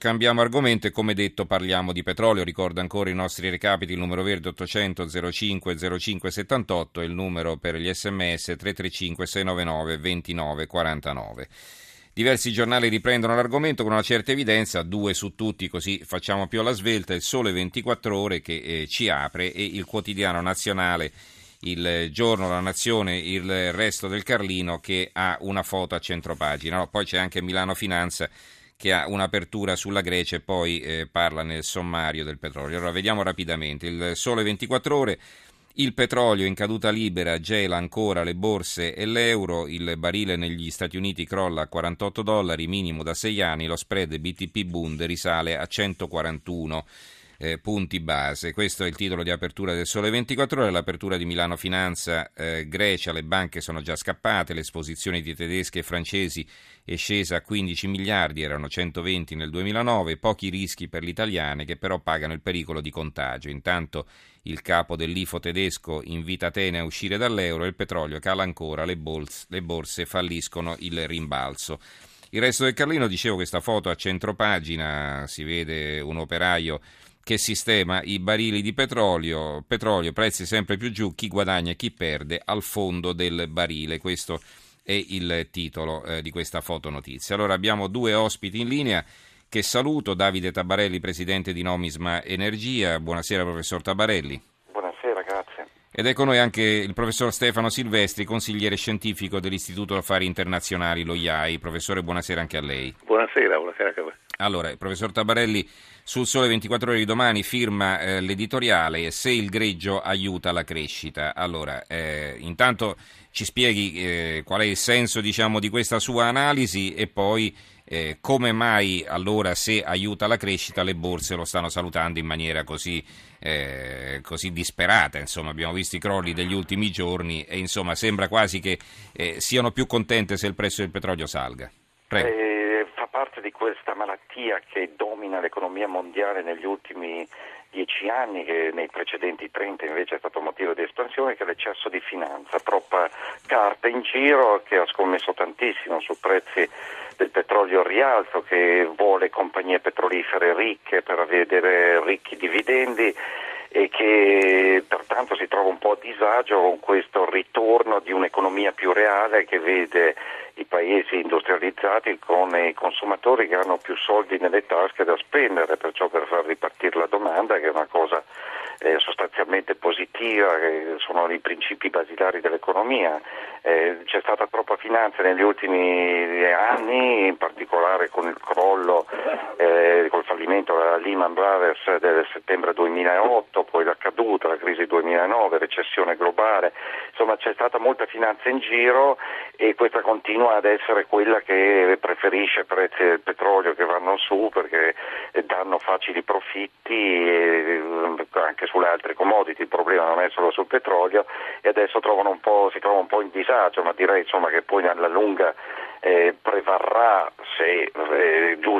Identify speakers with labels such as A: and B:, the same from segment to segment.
A: Cambiamo argomento e come detto parliamo di petrolio. Ricordo ancora i nostri recapiti, il numero verde 800 05 05 78 e il numero per gli sms 335 699 29 49. Diversi giornali riprendono l'argomento con una certa evidenza, due su tutti, così facciamo più alla svelta, il Sole 24 ore che eh, ci apre e il quotidiano nazionale, il giorno, la nazione, il resto del Carlino che ha una foto a centropagina. No, poi c'è anche Milano Finanza che ha un'apertura sulla Grecia e poi eh, parla nel sommario del petrolio. Allora vediamo rapidamente. Il sole 24 ore. Il petrolio in caduta libera gela ancora le borse e l'euro, il barile negli Stati Uniti crolla a 48 dollari, minimo da 6 anni, lo spread BTP Bund risale a 141 eh, punti base. Questo è il titolo di apertura del Sole 24 Ore, l'apertura di Milano Finanza, eh, Grecia, le banche sono già scappate, l'esposizione di tedesche e francesi è scesa a 15 miliardi, erano 120 nel 2009, pochi rischi per gli italiani che però pagano il pericolo di contagio. Intanto il capo dell'IFO tedesco invita Atene a uscire dall'euro e il petrolio cala ancora, le, borse, le borse falliscono il rimbalzo. Il resto del Carlino, dicevo, questa foto a centropagina, si vede un operaio che sistema i barili di petrolio, petrolio, prezzi sempre più giù, chi guadagna e chi perde al fondo del barile. Questo è il titolo eh, di questa fotonotizia. Allora abbiamo due ospiti in linea che saluto, Davide Tabarelli, presidente di Nomisma Energia. Buonasera professor Tabarelli.
B: Buonasera, grazie.
A: Ed è con noi anche il professor Stefano Silvestri, consigliere scientifico dell'Istituto Affari Internazionali, lo IAI. Professore, buonasera anche a lei.
B: Buonasera, buonasera anche a voi.
A: Allora, il professor Tabarelli sul Sole 24 Ore di domani firma eh, l'editoriale Se il greggio aiuta la crescita. Allora, eh, intanto ci spieghi eh, qual è il senso diciamo, di questa sua analisi e poi eh, come mai allora se aiuta la crescita le borse lo stanno salutando in maniera così, eh, così disperata. Insomma, abbiamo visto i crolli degli ultimi giorni e insomma, sembra quasi che eh, siano più contente se il prezzo del petrolio salga. Prego
B: parte di questa malattia che domina l'economia mondiale negli ultimi dieci anni, che nei precedenti 30 invece è stato motivo di espansione, che è l'eccesso di finanza, troppa carta in giro che ha scommesso tantissimo su prezzi del petrolio al rialzo, che vuole compagnie petrolifere ricche per avere ricchi dividendi e che pertanto si trova un po' a disagio con questo ritorno di un'economia più reale che vede i paesi industrializzati con i consumatori che hanno più soldi nelle tasche da spendere, perciò per far ripartire la domanda, che è una cosa eh, sostanzialmente positiva, che sono i principi basilari dell'economia. Eh, c'è stata troppa finanza negli ultimi anni, in particolare con il crollo, eh, col fallimento della Lehman Brothers del settembre 2008, poi la caduta, la crisi 2009, recessione globale, insomma c'è stata molta finanza in giro e questa continua ad essere quella che preferisce prezzi del petrolio che vanno su perché danno facili profitti eh, anche sulle altre commodity, il problema non è solo sul petrolio e adesso si trovano un po' in disagio, ma direi insomma, che poi alla lunga eh, prevarrà, se giusta questa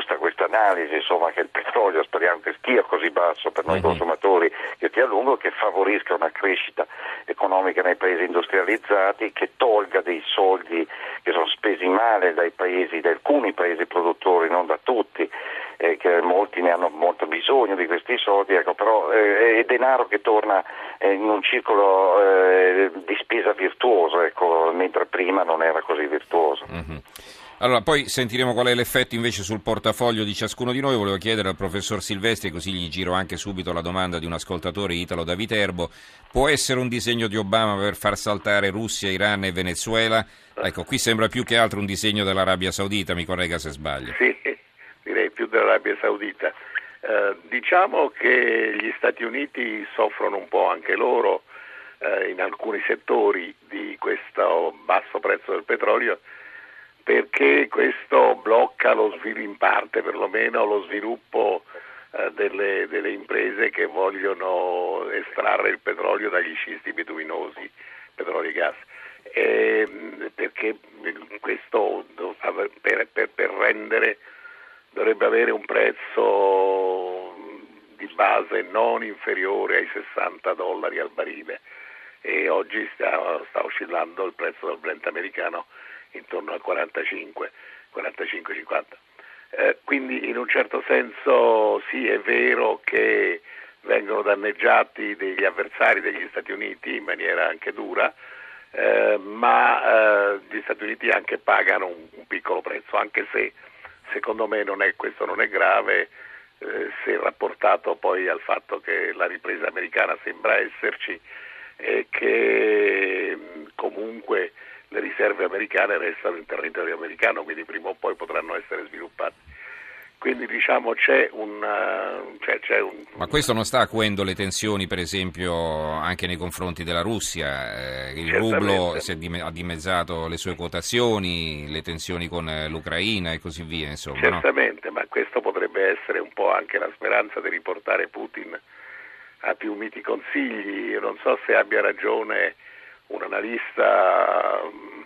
B: analisi, insomma, che il petrolio speriamo che stia così basso per noi uh-huh. consumatori, che stia a lungo, che favorisca una crescita economica nei paesi industrializzati, che tolga dei soldi che sono spesi male dai paesi, da alcuni paesi produttori, non da tutti, eh, che molti ne hanno molto bisogno di questi soldi, ecco, però eh, è denaro che torna eh, in un circolo eh, di spesa virtuoso, ecco, mentre prima non era così virtuoso.
A: Mm-hmm. Allora, poi sentiremo qual è l'effetto invece sul portafoglio di ciascuno di noi. Volevo chiedere al professor Silvestri, così gli giro anche subito la domanda di un ascoltatore Italo da Viterbo. Può essere un disegno di Obama per far saltare Russia, Iran e Venezuela? Ecco, qui sembra più che altro un disegno dell'Arabia Saudita, mi corregga se sbaglio.
C: Sì, direi più dell'Arabia Saudita. Eh, diciamo che gli Stati Uniti soffrono un po' anche loro eh, in alcuni settori di questo basso prezzo del petrolio perché questo blocca lo sviluppo, in parte perlomeno lo sviluppo eh, delle, delle, imprese che vogliono estrarre il petrolio dagli scisti bituminosi, petrolio e gas. E, perché questo per, per, per rendere dovrebbe avere un prezzo di base non inferiore ai 60 dollari al barile e oggi sta, sta oscillando il prezzo del Brent americano intorno al 45, 45-50. Eh, quindi in un certo senso sì, è vero che vengono danneggiati degli avversari degli Stati Uniti in maniera anche dura, eh, ma eh, gli Stati Uniti anche pagano un, un, piccolo prezzo, anche se secondo me non è, questo non è grave eh, se rapportato poi al fatto che la ripresa americana sembra esserci e che comunque le riserve americane restano in territorio americano, quindi prima o poi potranno essere sviluppate. Quindi diciamo c'è un, c'è, c'è un...
A: Ma questo non sta acuendo le tensioni per esempio anche nei confronti della Russia? Eh, il rublo ha dimezzato le sue quotazioni, le tensioni con l'Ucraina e così via. Insomma,
C: Certamente,
A: no?
C: ma questo potrebbe essere un po' anche la speranza di riportare Putin a più miti consigli. Io non so se abbia ragione un analista mm,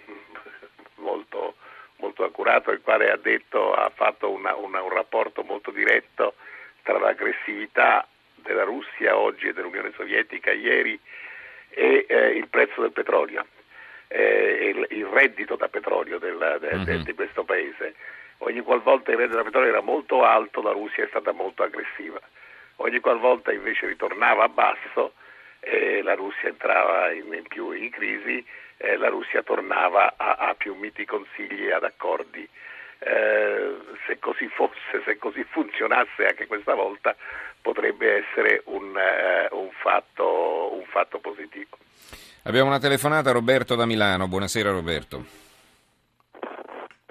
C: molto, molto accurato, il quale ha, detto, ha fatto una, una, un rapporto molto diretto tra l'aggressività della Russia oggi e dell'Unione Sovietica ieri e eh, il prezzo del petrolio, eh, il, il, reddito da petrolio del, de, de, mm-hmm. di questo paese. Ogni qualvolta il reddito da petrolio era molto alto, la Russia è stata molto aggressiva. Ogni qualvolta invece ritornava a basso, eh, la Russia entrava in, in più in crisi, eh, la Russia tornava a, a, più miti consigli e ad accordi. Eh, se così fosse, se così funzionasse anche questa volta, potrebbe essere un, eh, un, fatto, un fatto positivo.
A: Abbiamo una telefonata, Roberto da Milano. Buonasera Roberto.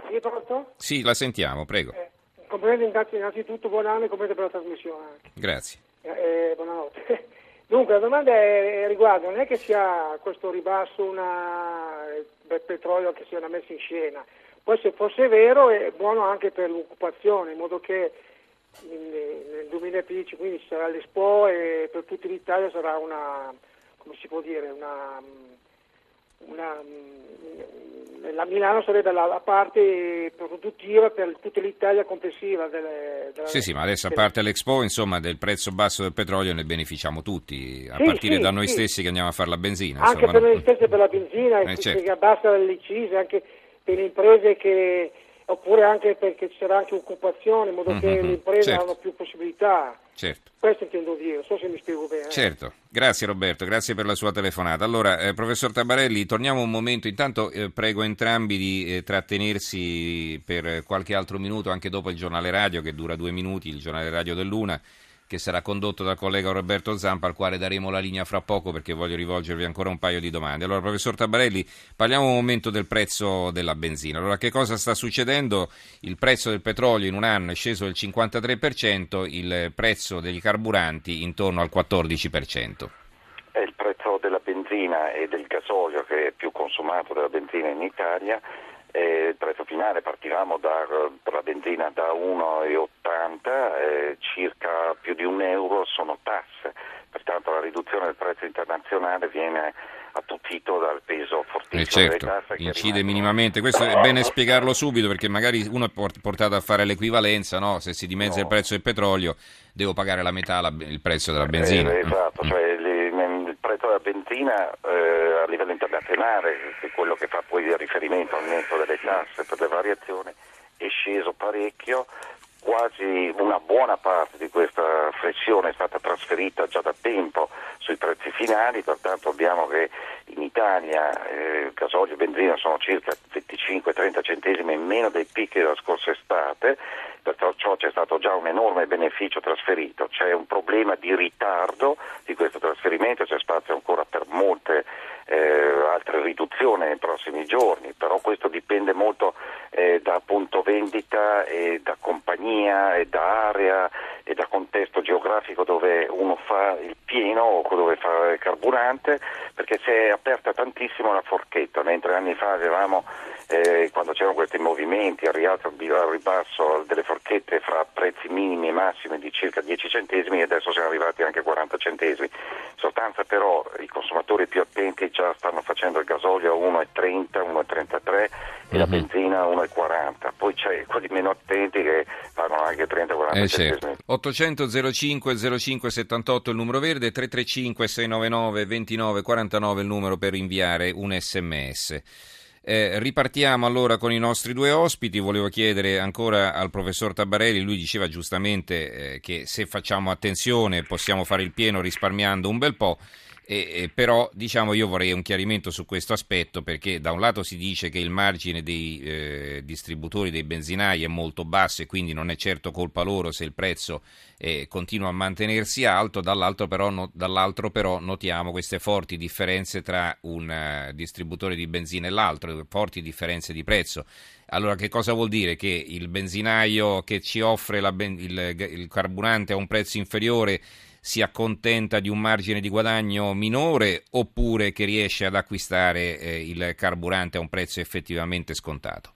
D: Sì, pronto?
A: Sì, la sentiamo, prego.
D: Eh, complimenti innanzitutto, buon anno e complimenti per la trasmissione. Anche.
A: Grazie.
D: Eh, buonanotte. Dunque, la domanda è riguardo, non è che sia questo ribasso una, del petrolio che sia una messa in scena, poi se fosse vero è buono anche per l'occupazione, in modo che nel 2015 quindi ci sarà l'Expo e per tutta l'Italia sarà una, come si può dire, una, una la Milano sarebbe la, la, parte produttiva per tutta l'Italia complessiva. Delle,
A: della, sì, sì, ma adesso a parte l'Expo, insomma, del prezzo basso del petrolio ne beneficiamo tutti, a sì, partire sì, da noi sì. stessi che andiamo a fare la benzina.
D: Anche
A: insomma,
D: per no? noi stessi per la benzina, eh, certo. che abbassa le incise, anche per le imprese che oppure anche perché sarà anche occupazione, in modo mm-hmm, che le imprese certo. hanno più possibilità.
A: Certo.
D: Questo intendo dire, non so se mi spiego bene.
A: Certo, grazie Roberto, grazie per la sua telefonata. Allora, eh, professor Tabarelli, torniamo un momento, intanto eh, prego entrambi di eh, trattenersi per qualche altro minuto, anche dopo il giornale radio che dura due minuti, il giornale radio dell'una che sarà condotto dal collega Roberto Zampa, al quale daremo la linea fra poco perché voglio rivolgervi ancora un paio di domande. Allora, professor Tabarelli, parliamo un momento del prezzo della benzina. Allora, che cosa sta succedendo? Il prezzo del petrolio in un anno è sceso del 53%, il prezzo degli carburanti intorno al 14%.
B: È il prezzo della benzina e del gasolio che è più consumato della benzina in Italia eh, il prezzo finale partivamo da, per la benzina da 1,80, eh, circa più di un euro sono tasse, pertanto la riduzione del prezzo internazionale viene attutito dal peso fortissimo
A: eh certo,
B: delle tasse.
A: Incide minimamente, questo è bene spiegarlo subito perché magari uno è portato a fare l'equivalenza, no? se si dimezza no. il prezzo del petrolio devo pagare la metà la, il prezzo della benzina.
B: Eh, esatto, mm. cioè, della benzina eh, a livello internazionale, che è quello che fa poi il riferimento aumento delle tasse per le variazioni, è sceso parecchio, quasi una buona parte di questa flessione è stata trasferita già da tempo sui prezzi finali, pertanto abbiamo che in Italia eh, gasolio e benzina sono circa 25-30 centesimi in meno dei picchi della scorsa estate, perciò c'è stato già un enorme beneficio trasferito, c'è un problema di ritardo di questo trasferimento, c'è spazio ancora per molte eh, altre riduzioni nei prossimi giorni, però questo dipende molto eh, da punto vendita e da compagnia e da area e da contesto geografico dove uno fa il pieno o dove fa il carburante, perché si è aperta tantissimo la forchetta, mentre anni fa avevamo eh, quando c'erano questi movimenti al rialzo al ribasso delle forchette fra prezzi minimi e massimi di circa 10 centesimi e adesso siamo arrivati anche a 40 centesimi. In sostanza però i consumatori più attenti già stanno facendo il gasolio a 1,30, 1,33 e la mhm. benzina a 1,40. Poi c'è quelli meno attenti che pagano anche 30-40 eh, centesimi.
A: Certo. 800 05 05 78 il numero verde, 335 699 29 49 il numero per inviare un sms. Eh, ripartiamo allora con i nostri due ospiti. Volevo chiedere ancora al professor Tabarelli, lui diceva giustamente eh, che se facciamo attenzione possiamo fare il pieno risparmiando un bel po'. E, però diciamo io vorrei un chiarimento su questo aspetto perché da un lato si dice che il margine dei eh, distributori dei benzinai è molto basso e quindi non è certo colpa loro se il prezzo eh, continua a mantenersi alto, dall'altro però, no, dall'altro però, notiamo queste forti differenze tra un uh, distributore di benzina e l'altro, forti differenze di prezzo. Allora che cosa vuol dire? Che il benzinaio che ci offre ben- il, il carburante a un prezzo inferiore si accontenta di un margine di guadagno minore oppure che riesce ad acquistare eh, il carburante a un prezzo effettivamente scontato?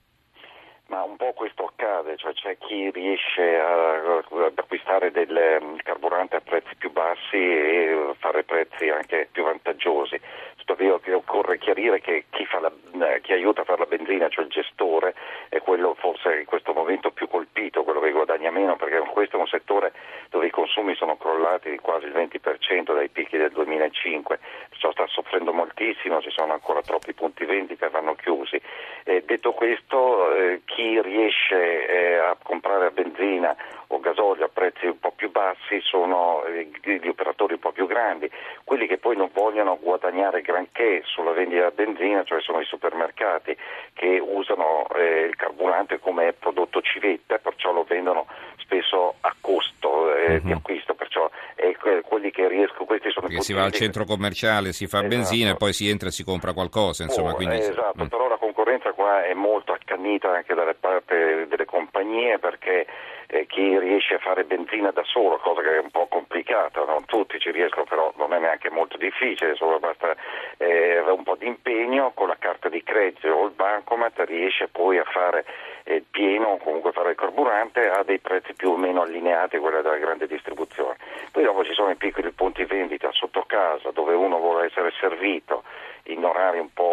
B: Ma un po' questo accade, cioè c'è chi riesce a, ad acquistare del mm, carburante a prezzi più bassi e fare prezzi anche più vantaggiosi. Tuttavia occorre chiarire che chi, la, eh, chi, aiuta a fare la benzina, cioè il gestore, è quello forse in questo momento più colpito, quello che guadagna meno, perché questo è un settore dove i consumi sono crollati di quasi il 20% dai picchi del 2005, perciò sta soffrendo moltissimo, ci sono ancora troppi punti vendita, vanno chiusi. Eh, detto questo, eh, chi riesce eh, a comprare benzina o gasolio a prezzi un po' più bassi sono eh, gli operatori un po' più grandi, quelli che poi non vogliono guadagnare granché sulla vendita della benzina, cioè sono i supermercati che usano eh, il carburante come prodotto civetta, perciò lo vendono spesso a costo eh, uh-huh. di mhm. acquisto, perciò eh, quelli che riescono, questi sono
A: Perché si va al centro commerciale, si fa esatto. benzina e poi si entra e si compra qualcosa, insomma.
B: Oh,
A: quindi...
B: Esatto, mm. però la concorrenza qua è molto accannita anche dalle parti delle compagnie perché eh, chi riesce a fare benzina da solo, cosa che è un po' complicata, non tutti ci riescono, però non è neanche molto difficile, solo basta eh, un po' di impegno con la carta di credito o il bancomat riesce poi a fare il pieno o comunque fare il carburante a dei prezzi più o meno allineati a quelli della grande distribuzione. Poi dopo ci sono i piccoli punti vendita sotto casa dove uno vuole essere servito in orari un po'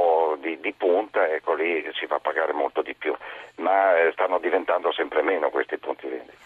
B: di, di punta, ecco lì si fa pagare molto di più, ma eh, stanno diventando sempre meno questi punti vendita.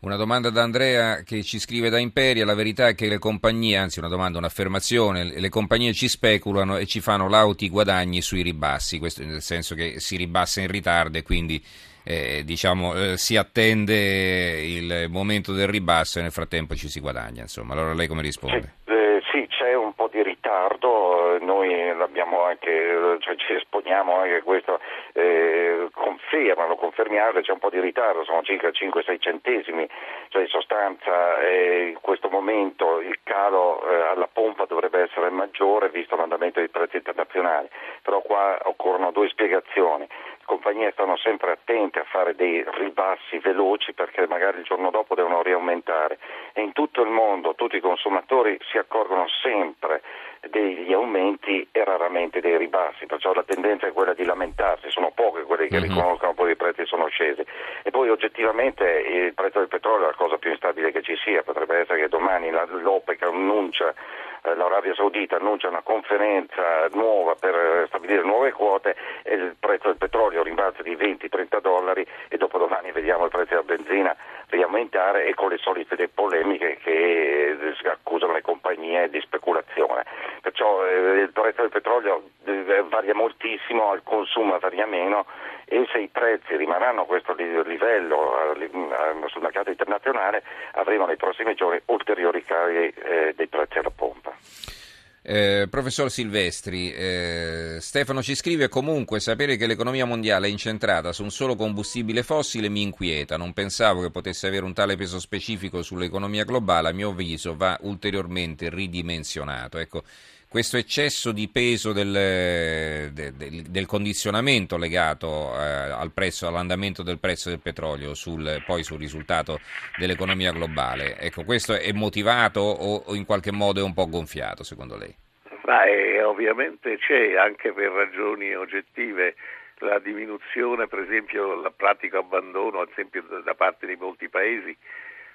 A: Una domanda da Andrea che ci scrive da Imperia, la verità è che le compagnie, anzi una domanda, un'affermazione, le compagnie ci speculano e ci fanno lauti guadagni sui ribassi, questo nel senso che si ribassa in ritardo e quindi eh, diciamo, eh, si attende il momento del ribasso e nel frattempo ci si guadagna. Insomma. Allora lei come risponde?
B: Sì, eh, sì c'è un po' di ritardo, noi l'abbiamo anche, cioè ci esponiamo anche questo, eh, conferma, lo confermiamo, c'è un po' di ritardo, sono circa 5-6 centesimi, cioè in sostanza eh, in questo momento il calo eh, alla pompa dovrebbe essere maggiore visto l'andamento dei prezzi internazionali, però qua occorrono due spiegazioni compagnie stanno sempre attente a fare dei ribassi veloci perché magari il giorno dopo devono riaumentare e in tutto il mondo tutti i consumatori si accorgono sempre degli aumenti e raramente dei ribassi, perciò la tendenza è quella di lamentarsi, sono poche quelle che mm-hmm. riconoscono poi i prezzi sono scesi e poi oggettivamente il prezzo del petrolio è la cosa più instabile che ci sia, potrebbe essere che domani l'OPEC annuncia l'Arabia Saudita annuncia una conferenza nuova per stabilire nuove quote e il prezzo del petrolio rimbalza di 20-30 dollari e dopodomani vediamo il prezzo della benzina riaumentare e con le solite polemiche che accusano le compagnie di speculazione. Perciò eh, il prezzo del petrolio eh, varia moltissimo, il consumo varia meno e se i prezzi rimarranno a questo livello sul mercato internazionale avremo nei prossimi giorni ulteriori cari eh, dei prezzi alla pompa.
A: Eh, professor Silvestri, eh, Stefano ci scrive comunque sapere che l'economia mondiale è incentrata su un solo combustibile fossile mi inquieta, non pensavo che potesse avere un tale peso specifico sull'economia globale, a mio avviso va ulteriormente ridimensionato. Ecco, questo eccesso di peso del, del, del condizionamento legato eh, al prezzo, all'andamento del prezzo del petrolio, sul, poi sul risultato dell'economia globale, ecco, questo è motivato o, o in qualche modo è un po' gonfiato secondo lei?
C: Ma è, ovviamente c'è anche per ragioni oggettive la diminuzione, per esempio il pratico abbandono, ad esempio da parte di molti paesi,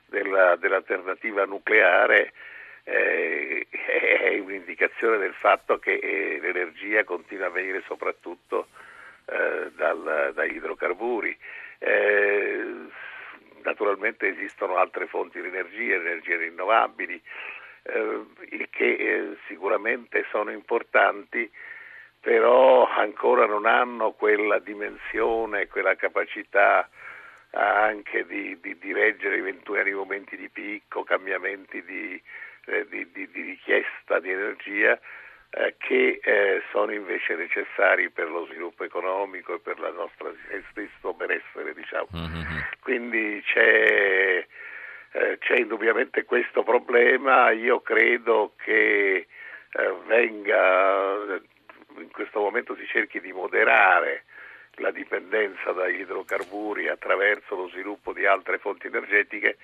C: della, dell'alternativa nucleare eh, è un'indicazione del fatto che eh, l'energia continua a venire soprattutto eh, dal, dagli idrocarburi. Eh, naturalmente esistono altre fonti di energia, energie rinnovabili, eh, che sicuramente sono importanti però ancora non hanno quella dimensione, quella capacità anche di, di, di reggere eventuali momenti di picco, cambiamenti di, eh, di richiesta di energia eh, che eh, sono invece necessari per lo sviluppo economico e per il nostro stesso benessere. Diciamo. Mm-hmm. Quindi c'è, eh, c'è, indubbiamente questo problema, io credo che venga, in questo momento si cerchi di moderare la dipendenza dagli idrocarburi attraverso lo sviluppo di altre fonti energetiche,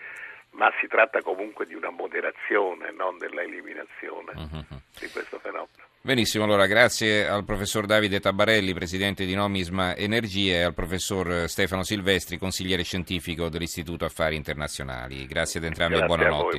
C: ma si tratta comunque di una moderazione, non della eliminazione uh-huh. di questo fenomeno.
A: Benissimo, allora grazie al professor Davide Tabarelli, presidente di Nomisma Energie, e al professor Stefano Silvestri, consigliere scientifico dell'Istituto Affari Internazionali. Grazie ad entrambi
C: grazie
A: e
C: buonanotte.